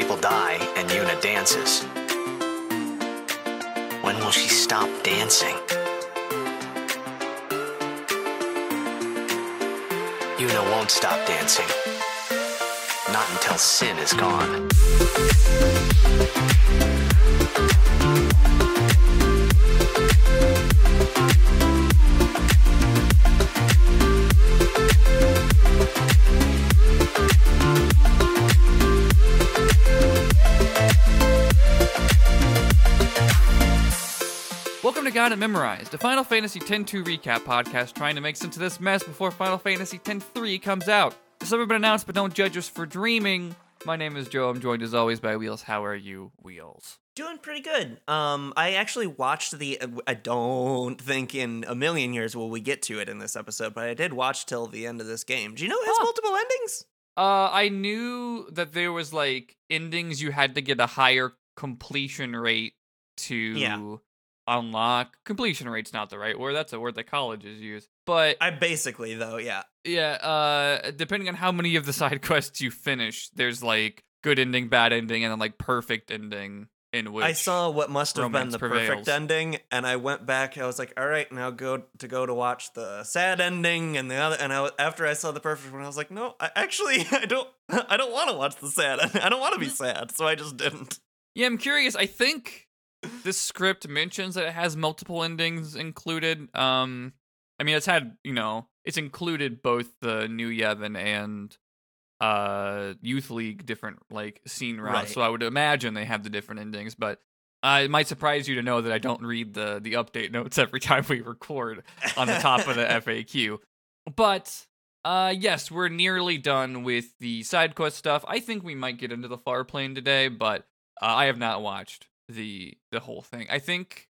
people die and Yuna dances. When will she stop dancing? Yuna won't stop dancing. Not until sin is gone. To Got It Memorized, a Final Fantasy X-2 recap podcast trying to make sense of this mess before Final Fantasy X-3 comes out. Some never been announced, but don't judge us for dreaming. My name is Joe. I'm joined as always by Wheels. How are you, Wheels? Doing pretty good. Um, I actually watched the. I don't think in a million years will we get to it in this episode, but I did watch till the end of this game. Do you know it has Huh. multiple endings? Uh, I knew that there was like endings you had to get a higher completion rate to Yeah. Unlock. Completion rate's not the right word. That's a word that colleges use. But I basically though, yeah. Yeah, uh depending on how many of the side quests you finish, there's like good ending, bad ending, and then like perfect ending in which I saw what must have been the prevails. perfect ending, and I went back. I was like, "All right, now go to go to watch the sad ending." And the other, and I after I saw the perfect one, I was like, "No, I actually I don't I don't want to watch the sad. I don't want to be sad, so I just didn't." Yeah, I'm curious. I think this script mentions that it has multiple endings included. Um I mean it's had, you know, it's included both the New Yevon and uh Youth League different like scene routes. Right. So I would imagine they have the different endings, but uh, it might surprise you to know that I don't read the the update notes every time we record on the top of the FAQ. But uh yes, we're nearly done with the side quest stuff. I think we might get into the far plane today, but uh, I have not watched the the whole thing. I think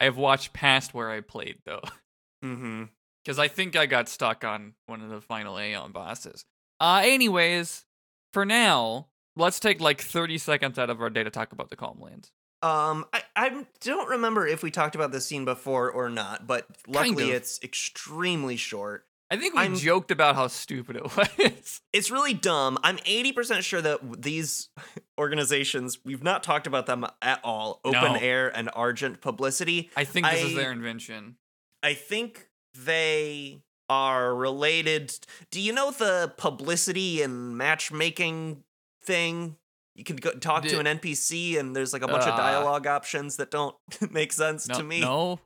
I have watched past where I played though, Mm-hmm. because I think I got stuck on one of the final Aeon bosses. Uh, anyways, for now, let's take like 30 seconds out of our day to talk about the Calm Lands. Um, I, I don't remember if we talked about this scene before or not, but luckily of. it's extremely short. I think we I'm- joked about how stupid it was. It's really dumb. I'm 80% sure that these organizations, we've not talked about them at all. Open No. Air and Argent Publicity. I think this is their invention. I think they are related. Do you know the publicity and matchmaking thing? You can go talk to an NPC and there's like a bunch of Uh, dialogue options that don't make sense No, to me. no,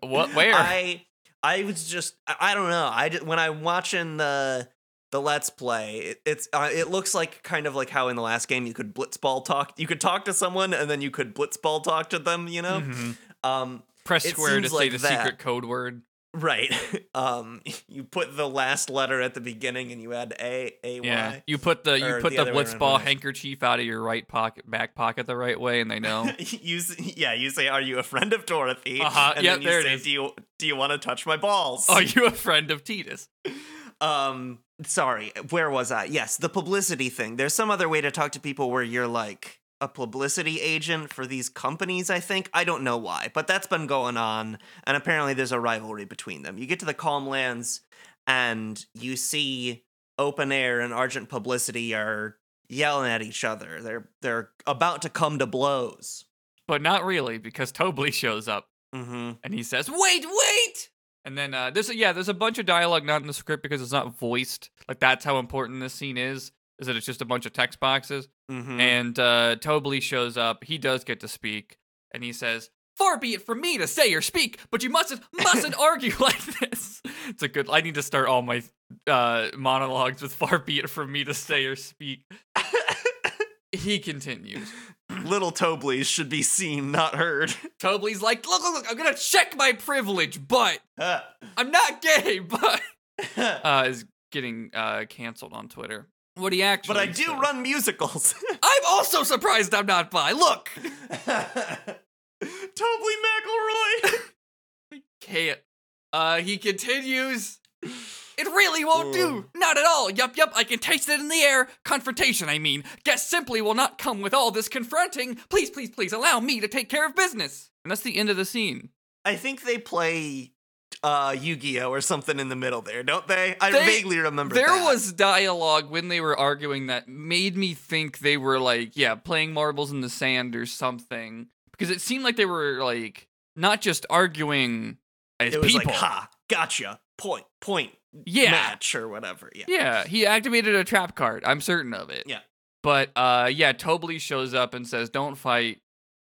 what? Where? I I was just I, I don't know. I did, when I'm watching the the let's play, it, it's uh, it looks like kind of like how in the last game you could blitzball talk. You could talk to someone and then you could blitzball talk to them. You know, Mhm. um, Press square to seems say the that. secret code word. Right. um, you put the last letter at the beginning and you add a a y. Yeah, you put the you put the the, blitzball handkerchief out of your right pocket, back pocket, the right way, and they know. you yeah, you say, "Are you a friend of Dorothy?" Uh-huh, And yeah, then you there it say, is. Do you do you want to touch my balls? Are you a friend of Titus? um sorry where was i yes the publicity thing there's some other way to talk to people where you're like a publicity agent for these companies i think i don't know why but that's been going on and apparently there's a rivalry between them you get to the calm lands and you see open air and argent publicity are yelling at each other they're they're about to come to blows But not really, because Tobli shows up mm-hmm and he says, "Wait, wait!" And then uh, there's a, yeah, there's a bunch of dialogue not in the script because it's not voiced. Like that's how important this scene is. Is that it's just a bunch of text boxes. mm-hmm And uh, Tobli shows up. He does get to speak, and he says, "Far be it from me to say or speak, but you mustn't mustn't argue like this." It's a good. I need to start all my uh, monologues with "Far be it from me to say or speak." He continues. little tobleys should be seen not heard Tobli's like, "Look, look, look! I'm gonna check my privilege, but I'm not gay." But uh, is getting uh, canceled on Twitter. What he actually? but I do says- run musicals. I'm also surprised I'm not by. Look. Tobli McElroy. I can't. Uh, he continues. It really won't do. Not at all. Yup, yup. I can taste it in the air. Confrontation, I mean. Guests simply will not come with all this confronting. Please, please, please allow me to take care of business. And that's the end of the scene. I think they play uh Yu-Gi-Oh or something in the middle there, don't they? I They- vaguely remember There that. was dialogue when they were arguing that made me think they were like, yeah, playing marbles in the sand or something. Because it seemed like they were like not just arguing as it was people. like, ha, gotcha, point, point, yeah. match or whatever. Yeah. Yeah, he activated a trap card. I'm certain of it. Yeah. But uh yeah, Tobli shows up and says, "Don't fight.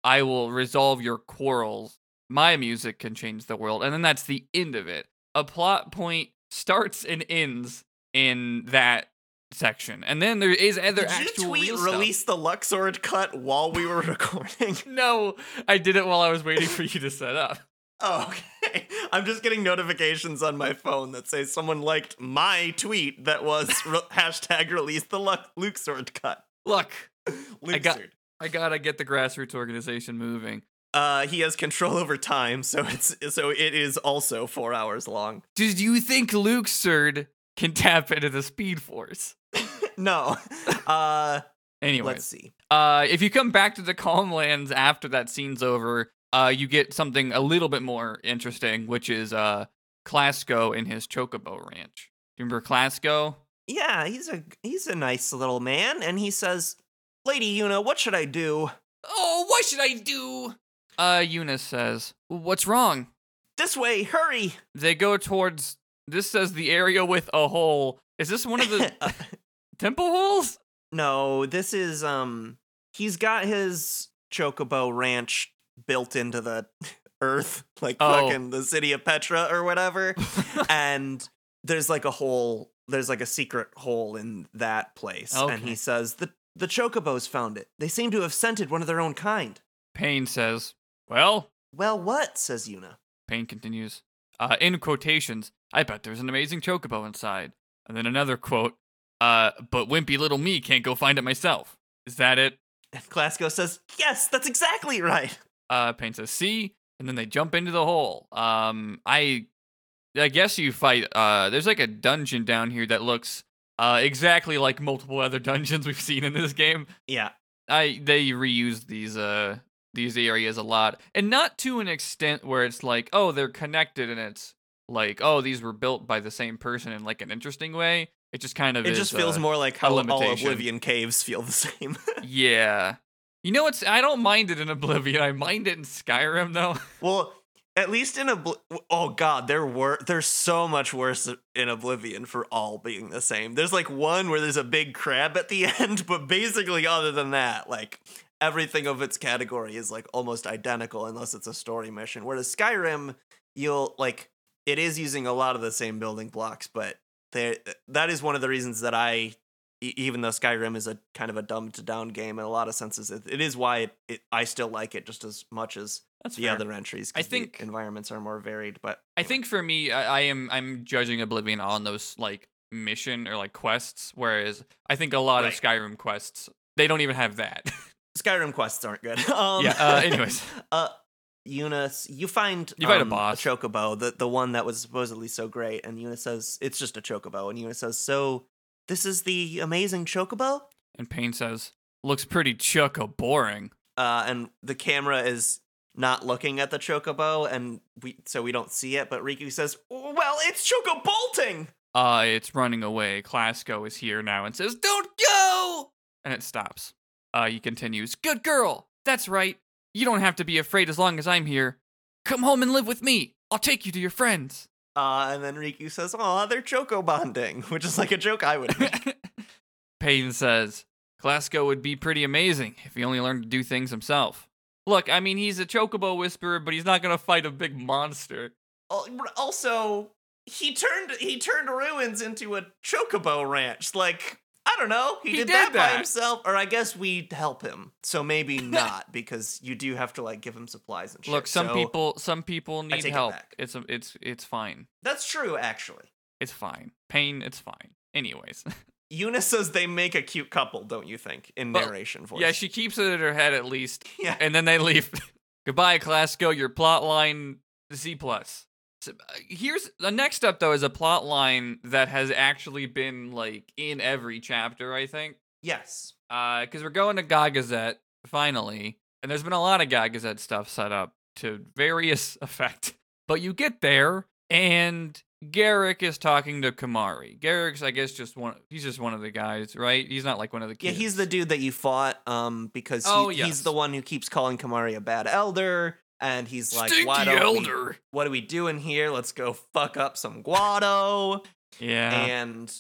I will resolve your quarrels. My music can change the world." And then that's the end of it. A plot point starts and ends in that section. And then there is other Did you tweet release the Luxord cut while we were recording? No, I did it while I was waiting for you to set up. Oh, okay. I'm just getting notifications on my phone that say someone liked my tweet that was re- hashtag release the Lu- Luxord cut. Look, Luxord. got- I gotta get the grassroots organization moving. Uh, he has control over time, so it's so it is also four hours long. Did you think Luxord can tap into the Speed Force? no. Uh, Anyways, let's see. uh, if you come back to the Calm Lands after that scene's over, uh, you get something a little bit more interesting, which is uh, Clasko in his Chocobo Ranch. Do you remember Clasko? Yeah, he's a he's a nice little man, and he says, "Lady Yuna, what should I do? Oh, what should I do? Uh, Eunice says, "What's wrong?" This way, hurry!" They go towards. This says the area with a hole. Is this one of the Uh, temple holes? no, this is um. He's got his Chocobo Ranch built into the earth, like Oh. fucking the city of Petra or whatever. and there's like a hole. There's like a secret hole in that place, and he says the the Chocobos found it. They seem to have scented one of their own kind. Paine says, "Well." Well, what? says Yuna. Paine continues. Uh, in quotations, I bet there's an amazing chocobo inside. And then another quote, uh, but wimpy little me can't go find it myself. Is that it? And Clasko says, "Yes, that's exactly right." Uh, Paine says, see? And then they jump into the hole. Um, I, I guess you fight, uh, there's like a dungeon down here that looks, uh, exactly like multiple other dungeons we've seen in this game. Yeah, I they reuse these uh these areas a lot, and not to an extent where it's like, oh, they're connected, and it's like, oh, these were built by the same person in like an interesting way. It just kind of it just feels uh, more like how all. Oblivion caves feel the same. Yeah, you know what's? I don't mind it in Oblivion. I mind it in Skyrim though. well, at least in Obli- oh god, there were there's so much worse in Oblivion for all being the same. There's like one where there's a big crab at the end, but basically other than that, like everything of its category is like almost identical unless it's a story mission. Whereas Skyrim, you'll like it is using a lot of the same building blocks, but there that is one of the reasons that I even though Skyrim is a kind of a dumbed down game in a lot of senses, it, it is why it, it I still like it just as much as That's the fair. other entries. I think- environments are more varied, but I think for me, I, I am I'm judging Oblivion on those like mission or like quests, whereas I think a lot of Skyrim quests they don't even have that. Skyrim quests aren't good. Um, yeah. Uh, anyways, uh, Eunice, you find You find a um, boss. chocobo, the the one that was supposedly so great, and Eunice says it's just a chocobo, and Eunice says, "So this is the amazing chocobo." and Paine says, "Looks pretty choco boring." Uh, and the camera is not looking at the chocobo, and we so we don't see it. But Rikku says, "Well, it's choco bolting." Uh, it's running away. Clasko is here now and says, "Don't go!" And it stops. Uh, he continues, "Good girl. That's right. You don't have to be afraid as long as I'm here. Come home and live with me. I'll take you to your friends." Uh, and then Rikku says, "Aw, they're choco bonding," which is like a joke I would make. Paine says, Clasko would be pretty amazing if he only learned to do things himself. Look, I mean, he's a chocobo whisperer, but he's not gonna fight a big monster. Also, he turned he turned ruins into a chocobo ranch. Like I don't know, he, He did, did that, by himself, or I guess we help him. So maybe not because you do have to like give him supplies and shit. Look, some so- people, some people need take it help. It's a, it's, it's fine. That's true, actually. It's fine. Paine, it's fine. Anyways, Eunice says they make a cute couple, don't you think? In Well, narration voice. yeah, she keeps it in her head at least, yeah. and then they leave. Goodbye, Clasko. Your plot line C plus. So, uh, here's the next up though is a plot line that has actually been like in every chapter. I think. Yes. Uh, because we're going to Gagazet finally, and there's been a lot of Gagazet stuff set up to various effect. But you get there, and Garik is talking to Kimahri. Garik's, I guess, just one. He's just one of the guys, right? He's not like one of the Yeah, he's the dude that you fought um because he, Oh, he's the one who keeps calling Kimahri a bad elder and he's like Stinky why don't we, elder. what are we doing here? Let's go fuck up some guado. Yeah. and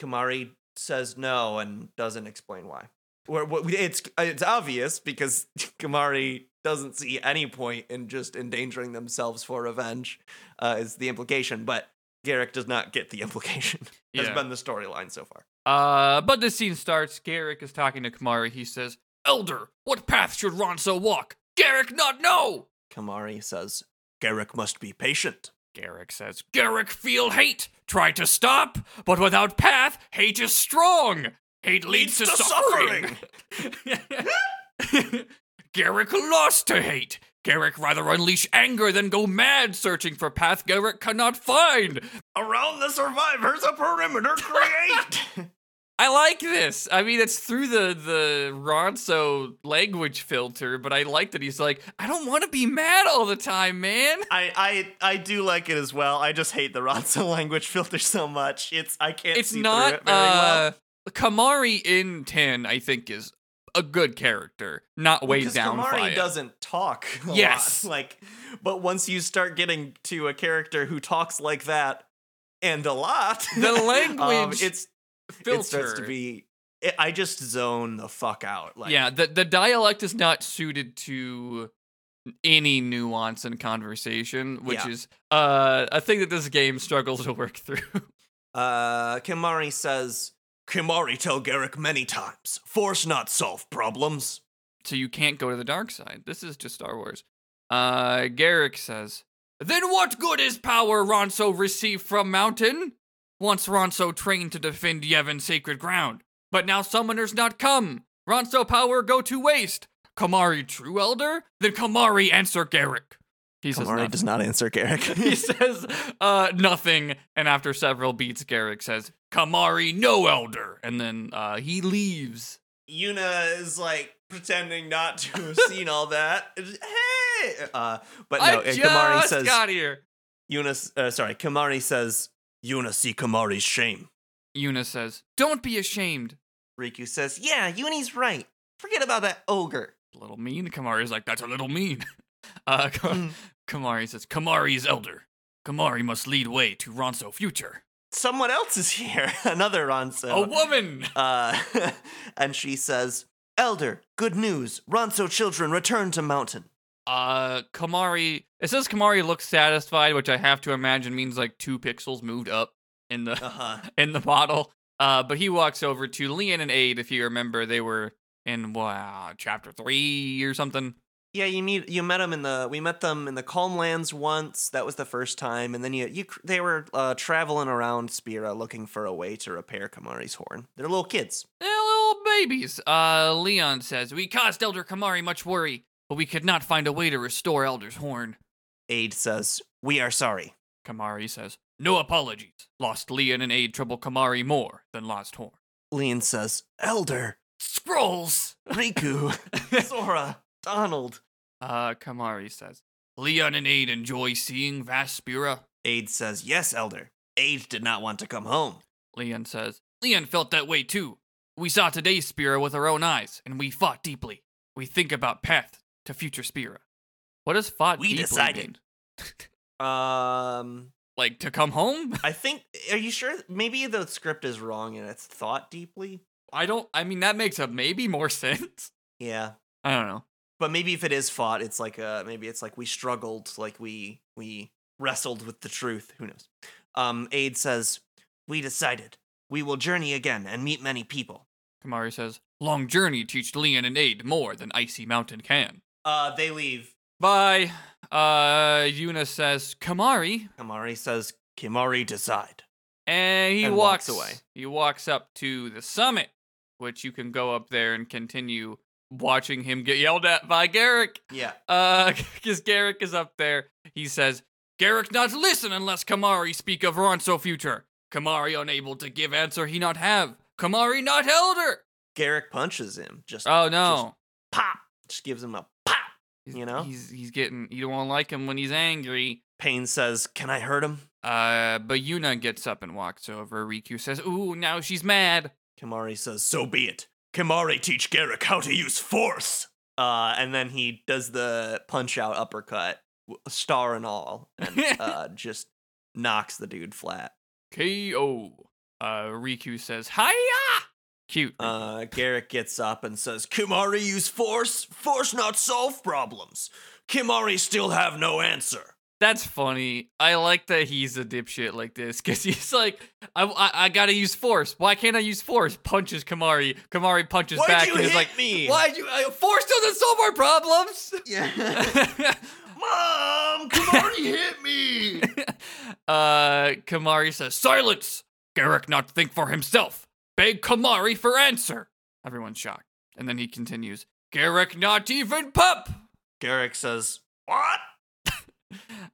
Kimahri says no and doesn't explain why. Where what it's it's obvious because Kimahri doesn't see any point in just endangering themselves for revenge, uh, is the implication. But Garik does not get the implication. has Yeah. been the storyline so far. Uh, but the scene starts. Garik is talking to Kimahri. He says, "Elder, what path should Ronso walk? Garik not know." Kimahri says Garik must be patient. Garik says, Garik feel hate. Try to stop, but without path, hate is strong. Hate leads, Leads to, to suffering. Garik lost to hate. Garik rather unleash anger than go mad searching for path Garik cannot find. Around the survivors, a perimeter create. I like this. I mean, it's through the the Ronso language filter, but I like that he's like, I don't want to be mad all the time, man. I, I I do like it as well. I just hate the Ronso language filter so much. It's I can't it's see not through it very well. uh Kimahri in 10 I think is a good character, not weighed Because down Kimahri by it. doesn't talk. A Yes. lot. like, but once you start getting to a character who talks like that and a lot, The um, language it's filter. it starts to be. It, I just zone the fuck out. Like, yeah, the the dialect is not suited to any nuance in conversation, which Yeah. is uh, a thing that this game struggles to work through. Uh, Kimahri says, Kimahri tell Garik many times, force not solve problems. so you can't go to the dark side. This is just Star Wars. Uh, Garik says, Then what good is power Ronso received from Mountain? Once Ronso trained to defend Yevon's sacred ground, but now summoners not come. Ronso power go to waste. Kimahri true elder? Then Kimahri answer Garik. He says Kimahri nothing. does not answer Garik. he says uh, nothing, and after several beats, Garik says, Kimahri no elder, and then uh, he leaves. Yuna is like pretending not to have seen all that. Hey, uh, but no, I just Kimahri says, got here. Yuna, uh, sorry, Kimahri says, Yuna see Kimahri's shame. Yuna says, Don't be ashamed. Rikku says, Yeah, Yunie's right. Forget about that ogre. A little mean. Kimahri's like, That's a little mean. Uh, Ka- Mm. Kimahri says, Kimahri is elder. Kimahri must lead way to Ronso future. Someone else is here. Another Ronso. A woman! Uh, and she says, Elder, good news. Ronso children return to mountain. Uh, Kimahri. It says Kimahri looks satisfied, which I have to imagine means like two pixels moved up in the Uh-huh. in the bottle. Uh, but he walks over to Lian and Ayde. If you remember, they were in wow chapter three or something. Yeah, you meet you met them in the we met them in the Calm Lands once. That was the first time, and then you you they were uh, traveling around Spira looking for a way to repair Kimahri's horn. They're little kids. They're little babies. Uh, Lian says we caused Elder Kimahri much worry, but we could not find a way to restore Elder's horn. Ayde says, "We are sorry." Kimahri says no apologies. Lost Lian and Ayde trouble Kimahri more than lost horn. Lian says, "Elder, Scrolls. Riku, Sora, Donald." Uh, Kimahri says Lian and Ayde enjoy seeing vast Spira. Ayde says, "Yes, Elder." Ayde did not want to come home. Lian says, Lian felt that way too. We saw today's Spira with our own eyes, and we fought deeply. We think about path to future Spira. What does fought We deeply decided. mean? Um, Like to come home? I think. Are you sure? Maybe the script is wrong and it's thought deeply. I don't, I mean, that makes a maybe more sense. Yeah, I don't know. but maybe if it is fought, it's like uh maybe it's like we struggled, like we we wrestled with the truth. Who knows? Um, Ayde says, "We decided we will journey again and meet many people." Kimahri says, Long journey teach Lian and Ayde more than Icy Mountain can. Uh, they leave. Bye. Uh, Yuna says, Kimahri. Kimahri says, "Kimahri decide." And he And walks, walks away. He walks up to the summit, which you can go up there and continue watching him get yelled at by Garik. Yeah. Uh, because Garik is up there. He says, Garik not listen unless Kimahri speak of Ronso future. Kimahri unable to give answer he not have. Kimahri not elder. Garik punches him. Just Oh no. pop. Just gives him a. He's- you know? He's he's getting you don't want to like him when he's angry. Paine says, "Can I hurt him?" Uh, but Yuna gets up and walks over. Rikku says, "Ooh, now she's mad." Kimahri says, "So be it. Kimahri teach Garik how to use force." Uh, and then he does the punch out uppercut, star and all, and uh, just knocks the dude flat. K.O. Uh, Rikku says, "Hiya!" Cute. Uh, Garik gets up and says, Kimahri use force? Force not solve problems. Kimahri still have no answer. That's funny. I like that he's a dipshit like this because he's like, I, I, I gotta use force. Why can't I use force? Punches Kimahri. Kimahri punches Why'd back you and hit is like, me? Why'd you? Uh, force doesn't solve our problems. Yeah. Mom, Kimahri hit me. uh, Kimahri says, Silence! Garik not think for himself. Beg Kimahri for answer. Everyone's shocked. And then he continues, Garik not even pup. Garik says, What?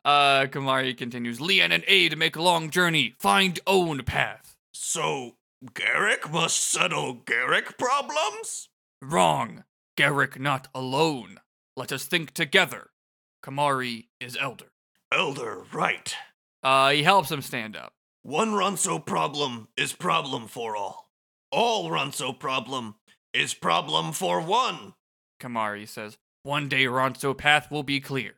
Uh, Kimahri continues, Lian and Ayde make a long journey. Find own path. So, Garik must settle Garik problems? Wrong. Garik not alone. Let us think together. Kimahri is elder. Elder, right. Uh, he helps him stand up. One Ronso problem is problem for all. All Ronso problem is problem for one. Kimahri says, One day Ronso path will be clear.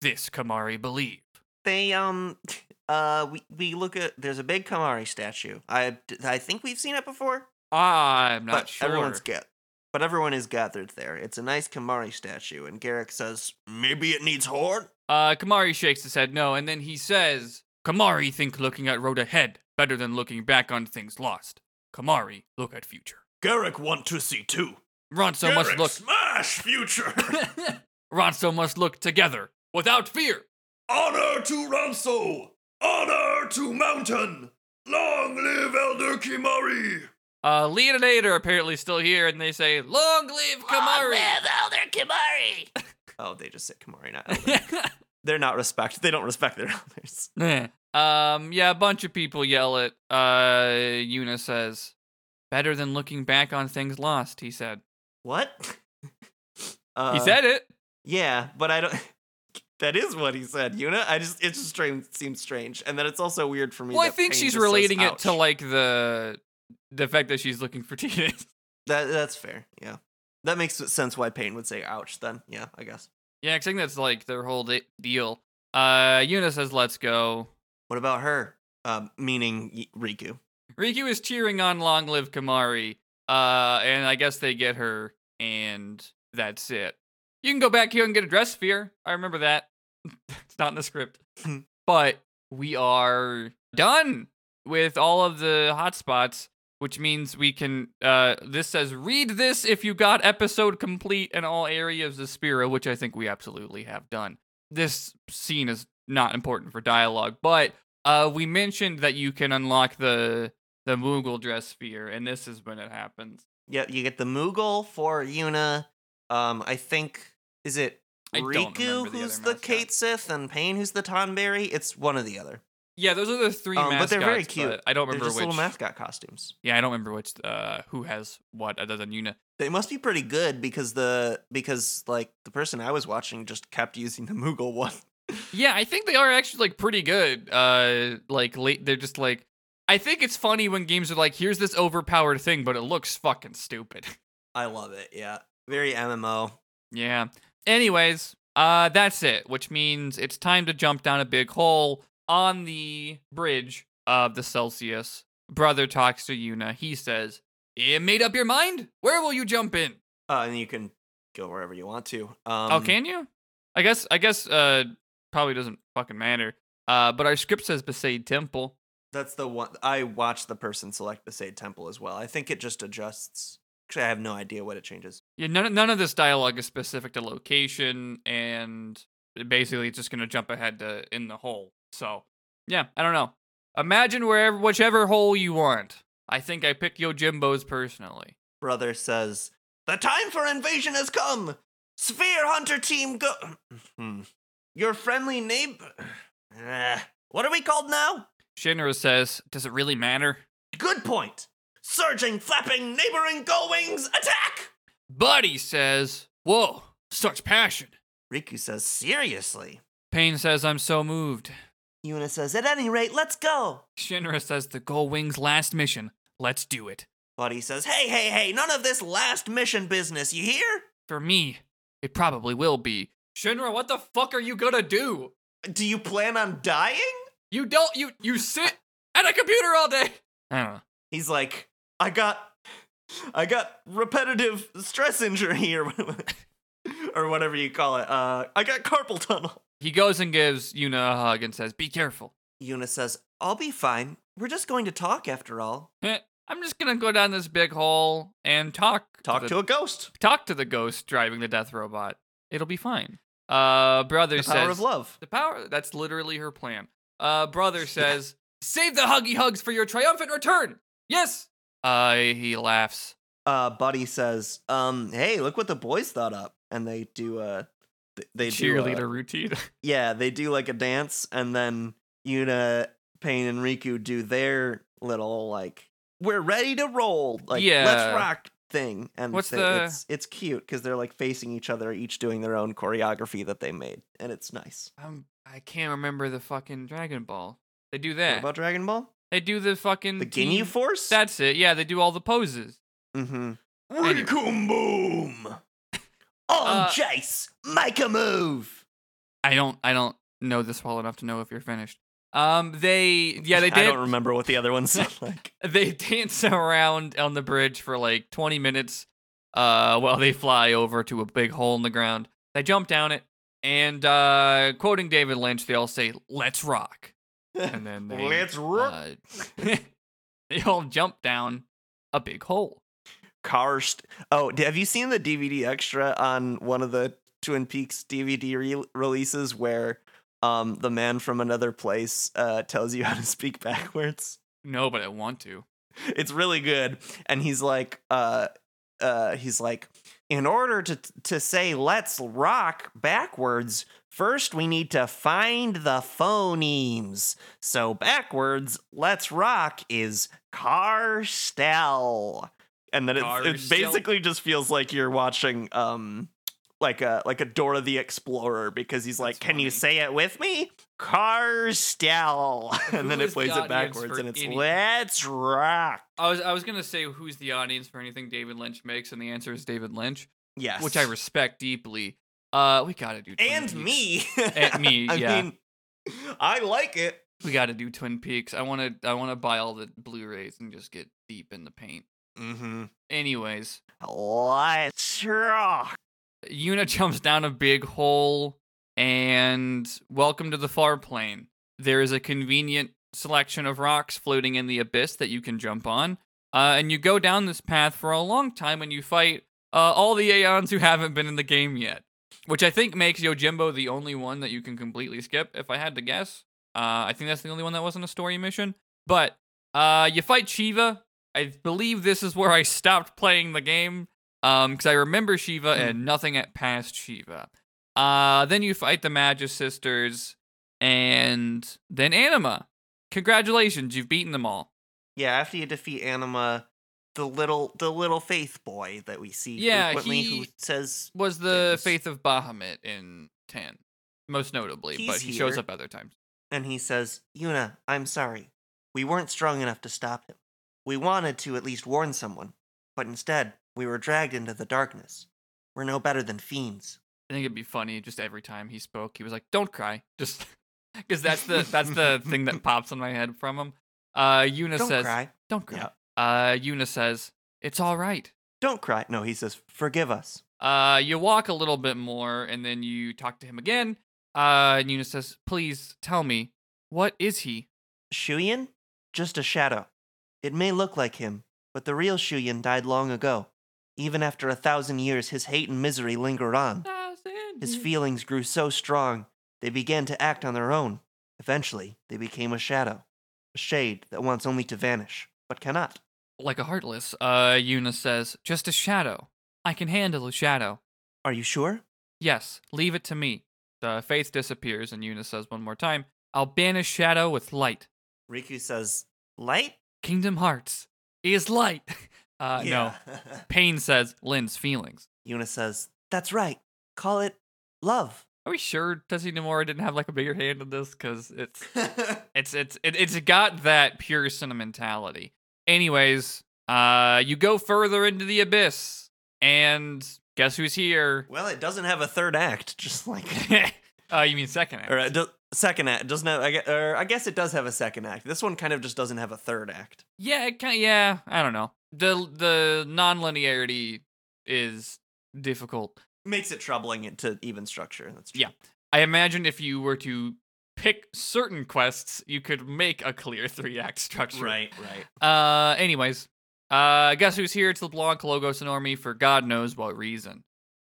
This Kimahri believe. They um uh we we look at there's a big Kimahri statue. I I think we've seen it before, I'm not but sure. everyone's get but everyone is gathered there. It's a nice Kimahri statue, and Garik says maybe it needs horn. Uh, Kimahri shakes his head no, and then he says, Kimahri think looking at road ahead better than looking back on things lost. Kimahri look at future. Garik want to see too. Ronso must look. smash future. Ronso must look together without fear. Honor to Ronso! Honor to Mountain! Long live Elder Kimahri! Uh, Lian and Ada are apparently still here, and they say, "Long live Kimahri!" Elder Kimahri! oh, they just say Kimahri, not Elder. They're not respect. They don't respect their elders. Eh. Um, yeah, a bunch of people yell it. Uh, Yuna says, "Better than looking back on things lost," he said. What? Uh, he said it. Yeah, but I don't. That is what he said, Yuna. I just it just strange seems strange, and then it's also weird for me. Well, I think Paine she's just says, relating it to like the the fact that she's looking for teenagers. that. That's fair. Yeah, that makes sense. Why Paine would say "ouch." Then, yeah, I guess. Yeah, I think that's like their whole de- deal. Uh, Yuna says, "Let's go." What about her? Um, meaning Y- Rikku. Rikku is cheering on Long Live Kimahri. Uh, and I guess they get her, and that's it. You can go back here and get a dress sphere. I remember that. it's not in the script. but we are done with all of the hotspots, which means we can. Uh, this says read this if you got episode complete in all areas of Spira, which I think we absolutely have done. This scene is not important for dialogue, but uh, we mentioned that you can unlock the the Moogle dress sphere, and this is when it happens. Yeah, you get the Moogle for Yuna. Um, I think is it Rikku the who's the. Cait Sith and Paine who's the Tonberry. It's one or the other. Yeah, those are the three Um, mascots. but they're very cute. I don't remember which. little mascot costumes. yeah, I don't remember which. Uh, who has what other than Yuna? They must be pretty good because the because like the person I was watching just kept using the Moogle one. Yeah, I think they are actually like pretty good. Uh, like late, they're just like. I think it's funny when games are like, "Here's this overpowered thing, but it looks fucking stupid." I love it. Yeah, very MMO. yeah. Anyways, uh, that's it. Which means it's time to jump down a big hole on the bridge of the Celsius. Brother talks to Yuna. He says, "You made up your mind? Where will you jump in?" Uh, and you can go wherever you want to. Um, oh, can you? I guess. I guess. Uh, probably doesn't fucking matter. Uh, but our script says Besaid Temple. That's the one. I watched the person select Besaid Temple as well. I think it just adjusts. Actually, I have no idea what it changes. Yeah, none none of this dialogue is specific to location, and basically it's just gonna jump ahead to in the hole. So yeah, I don't know. Imagine wherever, whichever hole you want. I think I pick Yojimbo's personally. Brother says, The time for invasion has come! Sphere Hunter team go. Your friendly neighbor. Eh, what are we called now? Shinra says, "Does it really matter?" Good point. Surging, flapping, neighboring gull wings, attack! Buddy says, "Whoa, such passion." Rikku says, Seriously? Paine says, "I'm so moved." Yuna says, At any rate, let's go. Shinra says the Gull Wings last mission. Let's do it. Buddy says, Hey, hey, hey, none of this last mission business, you hear? For me, it probably will be. Shinra, what the fuck are you gonna do? Do you plan on dying? You don't you you sit at a computer all day. I don't know. He's like, I got I got repetitive stress injury or or whatever you call it. Uh I got carpal tunnel. He goes and gives Yuna a hug and says, "Be careful." Yuna says, I'll be fine. We're just going to talk after all. Eh, I'm just gonna go down this big hole and talk. Talk the, to a ghost. talk to the ghost driving the death robot. It'll be fine. Uh, brother The says power of love. the power. That's literally her plan. Uh, brother says, "Save the huggy hugs for your triumphant return." Yes. Uh, he laughs. Uh Buddy says, um, hey, look what the boys thought up. And they do a th- they do a- Cheerleader routine. yeah, they do like a dance, and then Yuna, Paine, and Rikku do their little like we're ready to roll, like Yeah. let's rock thing. And What's they- the- it's it's cute because they're like facing each other, each doing their own choreography that they made, and it's nice. um, I can't remember the fucking Dragon Ball. They do What that. about Dragon Ball? they do the fucking The Ginyu team- Force? That's it. Yeah, they do all the poses. mm-hmm. Rikum boom. On Uh, Jace, make a move. I don't. I don't know this well enough to know if you're finished. Um, they yeah they I don't remember what the other ones sound like. they dance around on the bridge for like 20 minutes uh while they fly over to a big hole in the ground they jump down it and uh quoting david lynch they all say let's rock and then they Let's rock. uh, they all jump down a big hole car st- oh have you seen the dvd extra on one of the twin peaks dvd re- releases where um the man from another place uh tells you how to speak backwards. No but i want to. It's really good. And he's like uh uh he's like in order to to say let's rock backwards first we need to find the phonemes. So backwards let's rock is carstel and then it, it basically just feels like you're watching um like a like a Dora the Explorer because he's like, That's "Can you say it with me?" Carstel, and then it is the plays it backwards, and it's "Let's rock." i was i was gonna say who's the audience for anything david lynch makes and the answer is david lynch Yes, which i respect deeply uh we gotta do Twin and Peaks. me, And me, I yeah. mean, I like it. We got to do Twin Peaks. I want to. I want to buy all the Blu-rays and just get deep in the paint. Mm-hmm. Anyways, Let's rock. Yuna jumps down a big hole, and welcome to the far plane. There is a convenient selection of rocks floating in the abyss that you can jump on, uh, and you go down this path for a long time, and you fight uh, all the Aeons who haven't been in the game yet. Which I think makes Yojimbo the only one that you can completely skip, if I had to guess. Uh, I think that's the only one that wasn't a story mission. But uh, you fight Shiva. I believe this is where I stopped playing the game. Um, because I remember Shiva and nothing at past Shiva. Uh, then you fight the Magus sisters, and then Anima. Congratulations, you've beaten them all. Yeah, after you defeat Anima, the little the little faith boy that we see Yeah, frequently who says Was the Things. Faith of Bahamut in ten, most notably, but He's he shows up other times. and he says, "Yuna, I'm sorry. We weren't strong enough to stop him. We wanted to at least warn someone, but instead, we were dragged into the darkness. We're no better than fiends." I think it'd be funny just every time he spoke, he was like, "Don't cry," just because that's the that's the thing that pops in my head from him. Uh, Yuna Don't says, cry. "Don't cry." Yeah. Uh, Yuna says, "It's all right." Don't cry. No, he says, "Forgive us." Uh, you walk a little bit more, and then you talk to him again. Uh, and Yuna says, "Please tell me, what is he?" Shuyin? Just a shadow. It may look like him, but the real Shuyin died long ago. Even after a thousand years, his hate and misery lingered on. His feelings grew so strong, they began to act on their own. Eventually, they became a shadow, a shade that wants only to vanish, but cannot. like a heartless. Uh, Yuna says, "Just a shadow. I can handle a shadow." Are you sure? Yes, leave it to me. The faith disappears, and Yuna says one more time, I'll banish shadow with light. Rikku says, Light? Kingdom Hearts is light. Uh, no. no. Paine says Lenne's feelings. Yuna says, That's right. Call it love. Are we sure Tetsuya Nomura didn't have like a bigger hand in this? Because it's it's it's it, it's got that pure sentimentality. Anyways, uh, you go further into the abyss, and guess who's here? well, it doesn't have a third act, just like uh, you mean second act? or a do- second act. Doesn't have, I guess, or I guess it does have a second act. This one kind of just doesn't have a third act. Yeah, it kind yeah. I don't know. the The non-linearity is difficult. Makes it troubling to even structure. That's true. Yeah. I imagine if you were to pick certain quests, you could make a clear three-act structure. Right, right. Uh, anyways, uh, guess who's here? It's LeBlanc, Logos, and Ormi for God knows what reason.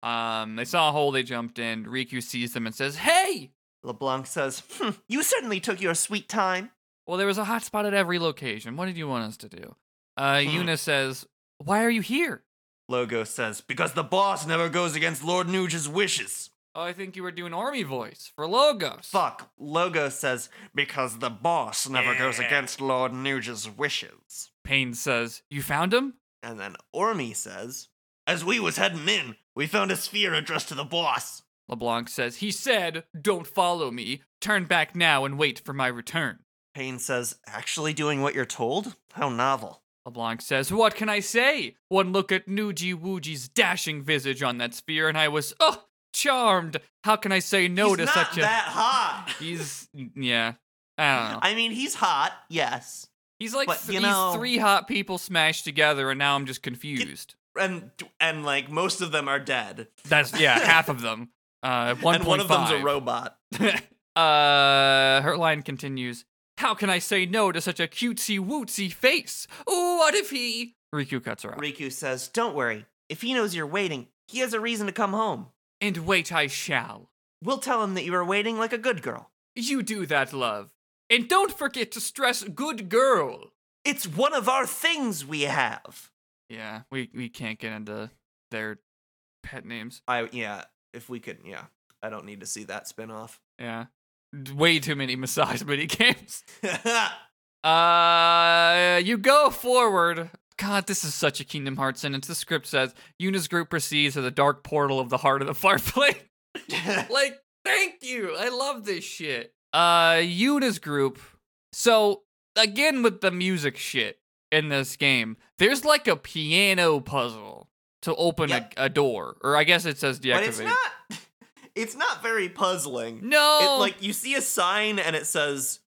Um, they saw a hole, they jumped in. Rikku sees them and says, "Hey!" LeBlanc says, "Hmm, "You certainly took your sweet time." Well, there was a hot spot at every location. What did you want us to do? Uh, Hmm. Yuna says, "Why are you here?" Logo says, "Because the boss never goes against Lord Nooj's wishes." Oh, I think you were doing Army voice for Logos. Fuck. Logo says, "Because the boss never goes against Lord Nooj's wishes." Paine says, "You found him?" And then Ormi says, "As we was heading in, we found a sphere addressed to the boss." LeBlanc says, "He said, don't follow me. Turn back now and wait for my return." Paine says, "Actually doing what you're told? How novel." LeBlanc says, What can I say? One look at Noojie Woojie's dashing visage on that sphere, and I was, oh, charmed. How can I say no he's to not such a. that hot. He's, yeah. I don't know. I mean, he's hot, yes, He's like but, th- you know- three hot people smashed together, and now I'm just confused. and and like most of them are dead, That's, yeah, half of them. Uh, 1.5. and one of them's a robot. uh, her line continues. How can I say no to such a cutesy wootsy face? What if he. Rikku cuts her off. Rikku says, "Don't worry. If he knows you're waiting, he has a reason to come home. and wait, I shall. We'll tell him that you are waiting like a good girl. You do that, love. And don't forget to stress good girl. It's one of our things we have." Yeah, we, we can't get into their pet names. I yeah. If we could, yeah. I don't need to see that spinoff. Yeah. Way too many massage mini games. Uh, you go forward. God, this is such a Kingdom Hearts sentence. The script says Yuna's group proceeds to the dark portal of the heart of the fireplace. like, thank you. I love this shit. Uh, Yuna's group. So again with the music shit in this game, there's like a piano puzzle to open Yep. a, a door, or I guess it says deactivate. but it's not. It's not very puzzling. No, It like you see a sign and it says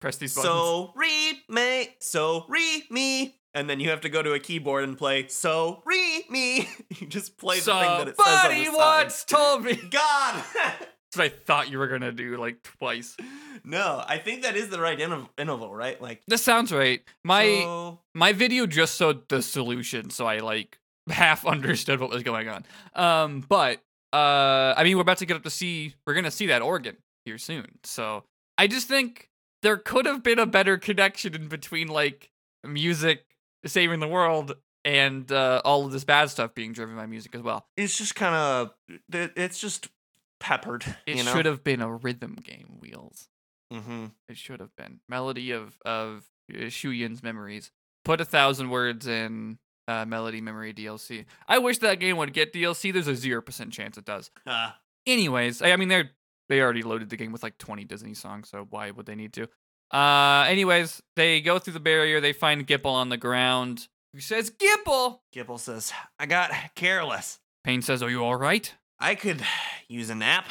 press these buttons. so re me so re me and then you have to go to a keyboard and play so re me. you just play the thing that it says on the sign. once told me. God. That's what I thought you were gonna do like twice. no, I think that is the right interv- interval, right? Like This sounds right. My so- my video just showed the solution, so I like half understood what was going on. Um, but uh, I mean, we're about to get up to see. We're gonna see that organ here soon. So I just think there could have been a better connection in between like music saving the world and uh, all of this bad stuff being driven by music as well. it's just kind of it's just peppered. It you know? should have been a rhythm game. Wheels. Mm-hmm. It should have been melody of of Shuyin's memories. Put a thousand words in uh, melody memory DLC. I wish that game would get DLC. There's a zero percent chance it does. Uh, Anyways, I I mean they're they already loaded the game with like 20 Disney songs, so why would they need to? Uh, anyways, they go through the barrier. They find Gippal on the ground. He says, "Gippal." Gippal says, "I got careless. Paine says, "Are you all right?" I could use a nap."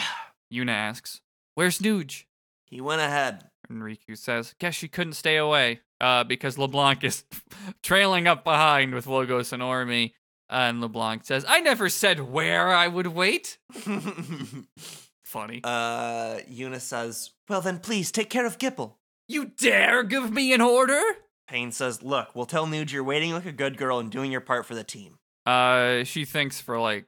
Yuna asks, "Where's Nooj?" He went ahead. And Rikku says, Guess she couldn't stay away. Uh, because LeBlanc is trailing up behind with Logos and Ormi. and LeBlanc says, I never said where I would wait. Funny. uh, Eunice says, "Well then, please take care of Gippal." you dare give me an order? Paine says, "Look, we'll tell Nooj you're waiting like a good girl and doing your part for the team." Uh, she thinks for like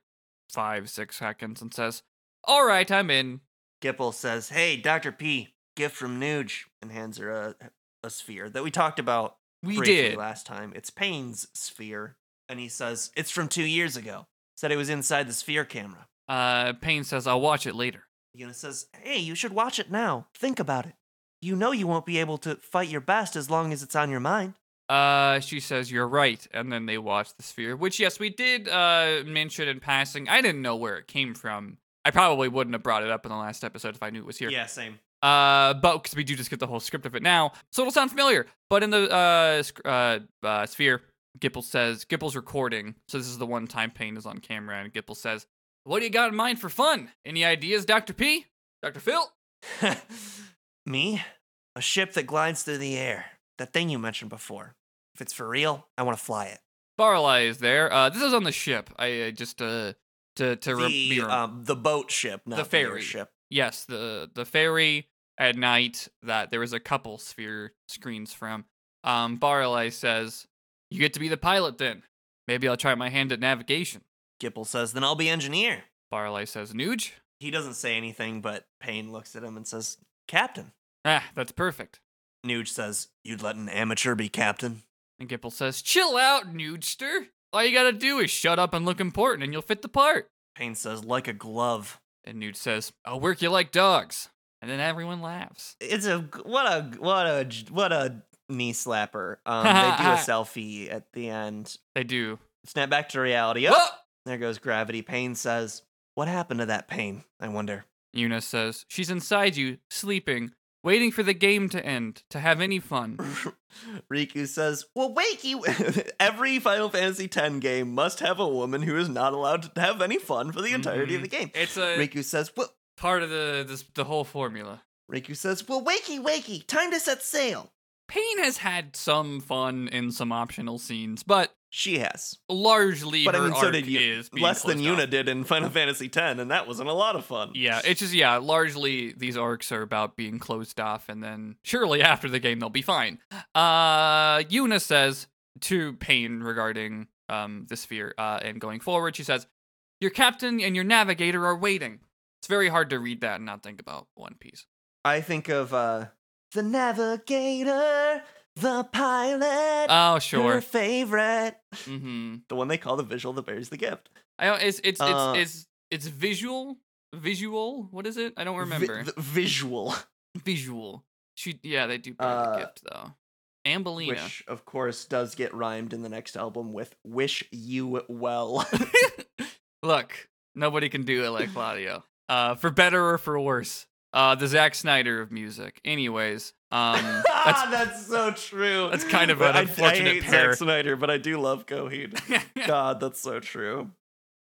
five, six seconds and says, All right, I'm in. Gippal says, "Hey, Doctor P, gift from Nooj," and hands her a a sphere that we talked about We did. last time. It's Paine's sphere, and he says it's from two years ago. Said it was inside the sphere camera. Uh, Paine says, I'll watch it later. Eunice says, "Hey, you should watch it now. Think about it. You know you won't be able to fight your best as long as it's on your mind." Uh, she says, You're right. And then they watch the sphere, which, yes, we did uh, mention in passing. I didn't know where it came from. I probably wouldn't have brought it up in the last episode if I knew it was here. Yeah, same. Uh, but because we do just get the whole script of it now, so it'll sound familiar. But in the uh, sc- uh, uh sphere, Gippal says Gippal's recording, so this is the one time Paine is on camera, and Gippal says, "What do you got in mind for fun? Any ideas, Doctor P? Doctor Phil?" Me? A ship that glides through the air. That thing you mentioned before. If it's for real, I want to fly it. Baralai is there. Uh, this is on the ship. I uh, just uh to to be the rem- um the boat ship, not the, ferry. ship. Yes the the ferry at night that there was a couple sphere screens from. Um, Baralai says, "You get to be the pilot then. Maybe I'll try my hand at navigation." Gippal says, "Then I'll be engineer." Baralai says, "Nooj." He doesn't say anything, but Paine looks at him and says, "Captain." Ah, that's perfect. Nooj says, "You'd let an amateur be captain." And Gippal says, Chill out, Nugester. All you gotta do is shut up and look important and you'll fit the part. Paine says, "Like a glove." And Nooj says, I'll work you like dogs. And then everyone laughs. It's a what a what a what a knee slapper. Um, they do a selfie at the end. They do. Snap back to reality. Oh, there goes gravity. Paine says, "What happened to that pain? I wonder." Eunice says, She's inside you, sleeping, waiting for the game to end, to have any fun. Rikku says, "Well, you. Every Final Fantasy X game must have a woman who is not allowed to have any fun for the entirety of Mhm. the game." It's a Rikku says, "Well." part of the this, the whole formula. Rikku says, "Well, wakey, wakey, time to set sail." Paine has had some fun in some optional scenes, but She has, largely but I mean, so did you. is Less than. Yuna did in Final Fantasy X, and that wasn't a lot of fun. Yeah, it's just yeah, largely these arcs are about being closed off and then surely after the game they'll be fine. Uh Yuna says to Paine regarding um the sphere uh and going forward, she says, Your captain and your navigator are waiting. It's very hard to read that and not think about One Piece. I think of uh, the navigator, the pilot, Oh her sure. favorite, Mm-hmm. the one they call the visual that bears the gift. I don't it's it's Uh, it's it's it's visual visual what is it? I don't remember. the visual, visual. She yeah, they do bear Uh, the gift though. Ambelina. which of course does get rhymed in the next album with "Wish you well." Look, nobody can do it like Claudio. Uh, for better or for worse. Uh, the Zack Snyder of music. Anyways, um, that's that's, so true. that's kind of an I- unfortunate I, hate pair. Zack Snyder, but I do love Coheed. God, that's so true.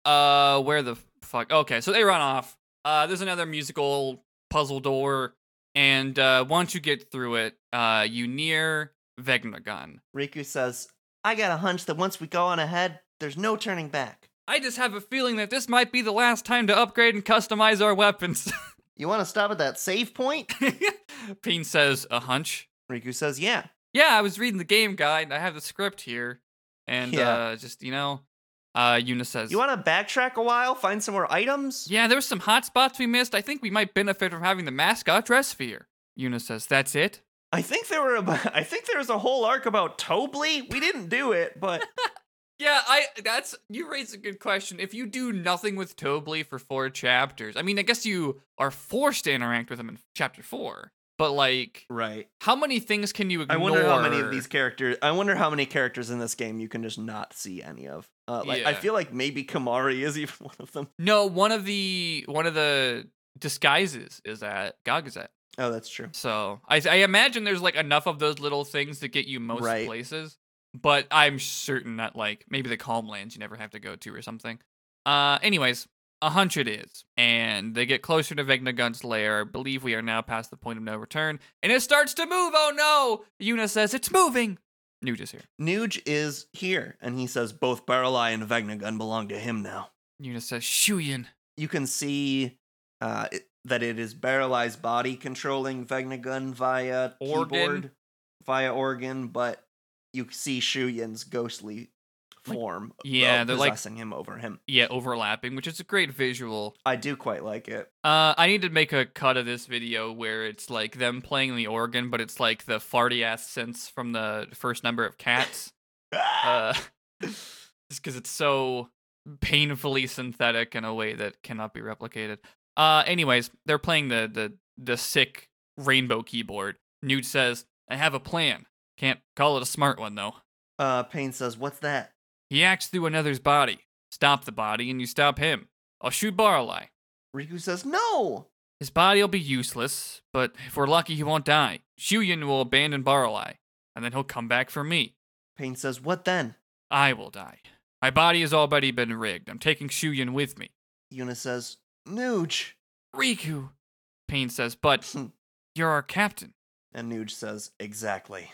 uh, where the fuck? Okay, so they run off. Uh, there's another musical puzzle door, and uh, once you get through it, uh, you near Vegnagun. Rikku says, "I got a hunch that once we go on ahead, there's no turning back." I just have a feeling that this might be the last time to upgrade and customize our weapons. You want to stop at that save point? Paine says, a hunch. Rikku says, "Yeah." Yeah, I was reading the game guide. And I have the script here. And Yeah. uh just, you know, uh Yuna says You want to backtrack a while, find some more items? Yeah, there were some hot spots we missed. I think we might benefit from having the mascot dress sphere. Yuna says, That's it? I think there were about, I think there was a whole arc about Tobli. We didn't do it, but Yeah, I that's you raise a good question. If you do nothing with Tobli for four chapters, I mean I guess you are forced to interact with him in chapter four. But like right. how many things can you I ignore? wonder how many of these characters. I wonder how many characters in this game you can just not see any of. Uh, like I feel like maybe Kimahri is even one of them. No, one of the one of the disguises is at Gagazet. Oh, that's true. So I, I imagine there's like enough of those little things to get you most Right. places. But I'm certain that like maybe the calm lands you never have to go to or something. Uh, anyways, a hunch it is, and they get closer to Vegnagun's lair. I believe we are now past the point of no return, and it starts to move. Oh no! Yuna says it's moving. Nooj is here. Nooj is here, and he says both Baralai and Vegnagun belong to him now. Yuna says Shuyin. You can see uh, it, that it is Baralai's body controlling Vegnagun via Organ. keyboard, via organ, but you see Shuyin's ghostly Like- form. yeah, uh, they're like- him over him. Yeah, overlapping, which is a great visual. I do quite like it. Uh, I need to make a cut of this video where it's like them playing the organ, but it's like the farty ass sense from the first number of cats. Uh, just because it's so painfully synthetic in a way that cannot be replicated. Uh, anyways, they're playing the the the sick rainbow keyboard. Nooj says, "I have a plan. Can't call it a smart one though." uh, Paine says, "What's that?" He acts through another's body. Stop the body, and you stop him. I'll shoot Baralai. Rikku says, No! His body'll be useless, but if we're lucky, he won't die. Shuyin will abandon Baralai, and then he'll come back for me. Paine says, What then? I will die. My body has already been rigged. I'm taking Shuyin with me. Yuna says, Nooj. Rikku, Paine says, but you're our captain. And Nooj says, Exactly.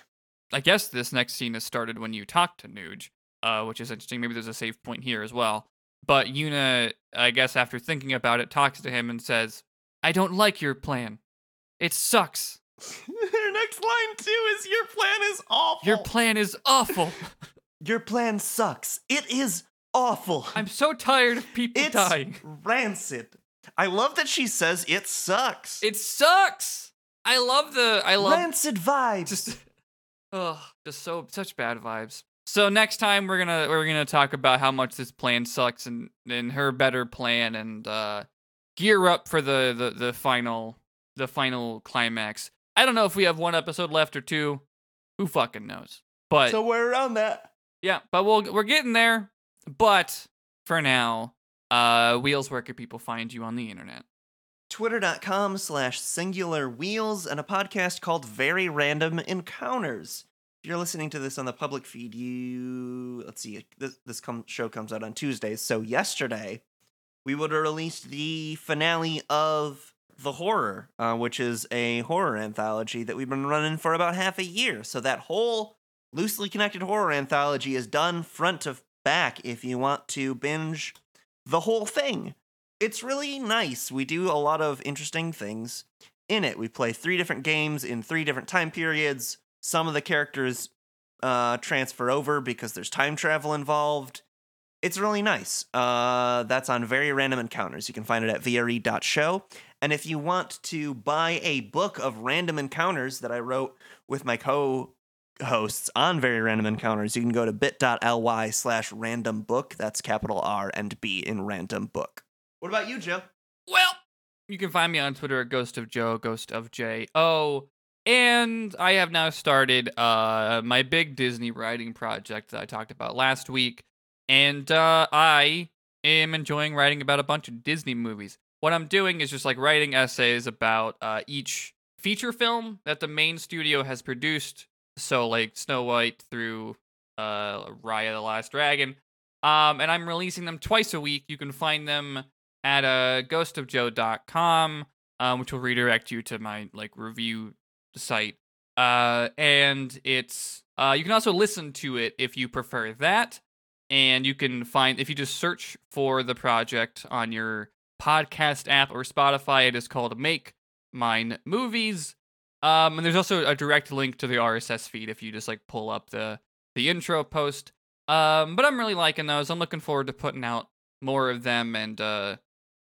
I guess this next scene has started when you talk to Nooj, uh, which is interesting. Maybe there's a save point here as well. But Yuna, I guess after thinking about it, talks to him and says, I don't like your plan. It sucks. Her next line, too, is Your plan is awful. Your plan is awful. Your plan sucks. It is awful. I'm so tired of people it's dying. rancid. I love that she says it sucks. It sucks. I love the I love rancid vibes. just oh, just so such bad vibes. So next time we're gonna we're gonna talk about how much this plan sucks and and her better plan and uh gear up for the the the final the final climax. I don't know if we have one episode left or two. Who fucking knows? But so we're around that. yeah, but we'll we're getting there. But for now, uh, Wheels, where can people find you on the internet? Twitter.com slash singular wheels and a podcast called Very Random Encounters. If you're listening to this on the public feed, you let's see, this this show comes out on Tuesdays. So yesterday, we would have released the finale of The Horror, uh, which is a horror anthology that we've been running for about half a year. So that whole loosely connected horror anthology is done front to back if you want to binge the whole thing. It's really nice. We do a lot of interesting things in it. We play three different games in three different time periods. Some of the characters uh, transfer over because there's time travel involved. It's really nice. Uh, that's on Very Random Encounters. You can find it at VRE.show. And if you want to buy a book of random encounters that I wrote with my co hosts on Very Random Encounters, you can go to bit.ly slash random book. That's capital R and B in random book. What about you, Joe? Well, you can find me on Twitter at Ghost of Joe, Ghost of J O. And I have now started uh, my big Disney writing project that I talked about last week. And uh, I am enjoying writing about a bunch of Disney movies. What I'm doing is just like writing essays about uh, each feature film that the main studio has produced. So, like Snow White through uh, Raya the Last Dragon. Um, and I'm releasing them twice a week. You can find them at uh, ghostofjoe.com, um, which will redirect you to my like review site. Uh, and it's uh, you can also listen to it if you prefer that. And you can find if you just search for the project on your podcast app or Spotify, it is called Make Mine Movies. Um, and there's also a direct link to the RSS feed if you just like pull up the the intro post. Um, but I'm really liking those. I'm looking forward to putting out more of them and uh,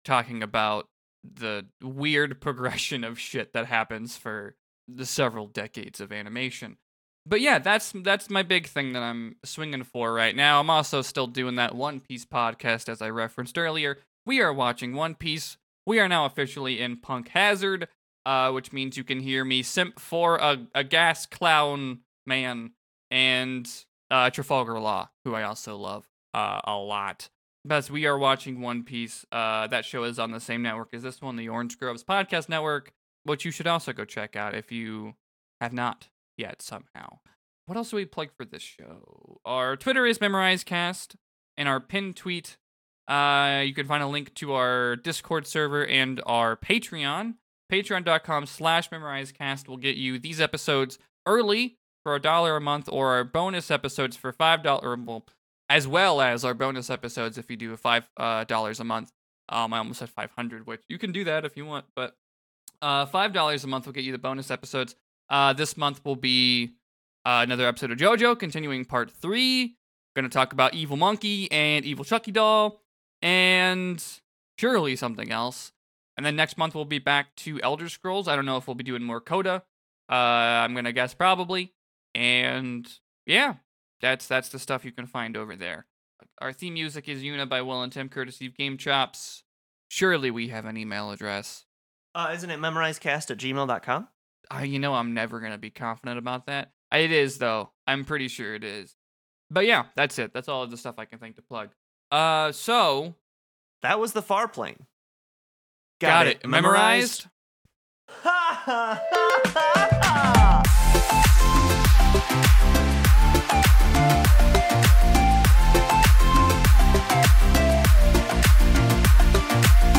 talking about the weird progression of shit that happens for the several decades of animation. But yeah, that's that's my big thing that I'm swinging for right now. I'm also still doing that One Piece podcast as I referenced earlier. We are watching One Piece. We are now officially in Punk Hazard, uh, which means you can hear me simp for a, a gas clown man and uh, Trafalgar Law, who I also love uh, a lot. Best, we are watching One Piece. Uh, that show is on the same network as this one, the Orange Groves Podcast Network, which you should also go check out if you have not yet somehow. What else do we plug for this show? Our Twitter is MemorizeCast, and our pinned tweet. Uh, you can find a link to our Discord server and our Patreon. Patreon.com slash MemorizeCast will get you these episodes early for a dollar a month, or our bonus episodes for five dollar, well, as well as our bonus episodes if you do five uh, dollars a month. Um, I almost said five hundred, which you can do that if you want, but uh, five dollars a month will get you the bonus episodes. Uh, this month will be uh, another episode of JoJo, continuing part three. We're gonna talk about Evil Monkey and Evil Chucky Doll, and surely something else. And then next month we'll be back to Elder Scrolls. I don't know if we'll be doing more Coda. Uh, I'm gonna guess probably. And yeah, that's that's the stuff you can find over there. Our theme music is Una by Will and Tim, courtesy of Game Chops. Surely we have an email address. Uh, isn't it memorizecast at gmail.com? Uh, you know, I'm never gonna be confident about that. It is though. I'm pretty sure it is. But yeah, that's it. That's all of the stuff I can think to plug. Uh, so That was the far plane. Got, it. Memorized? Ha Thank you.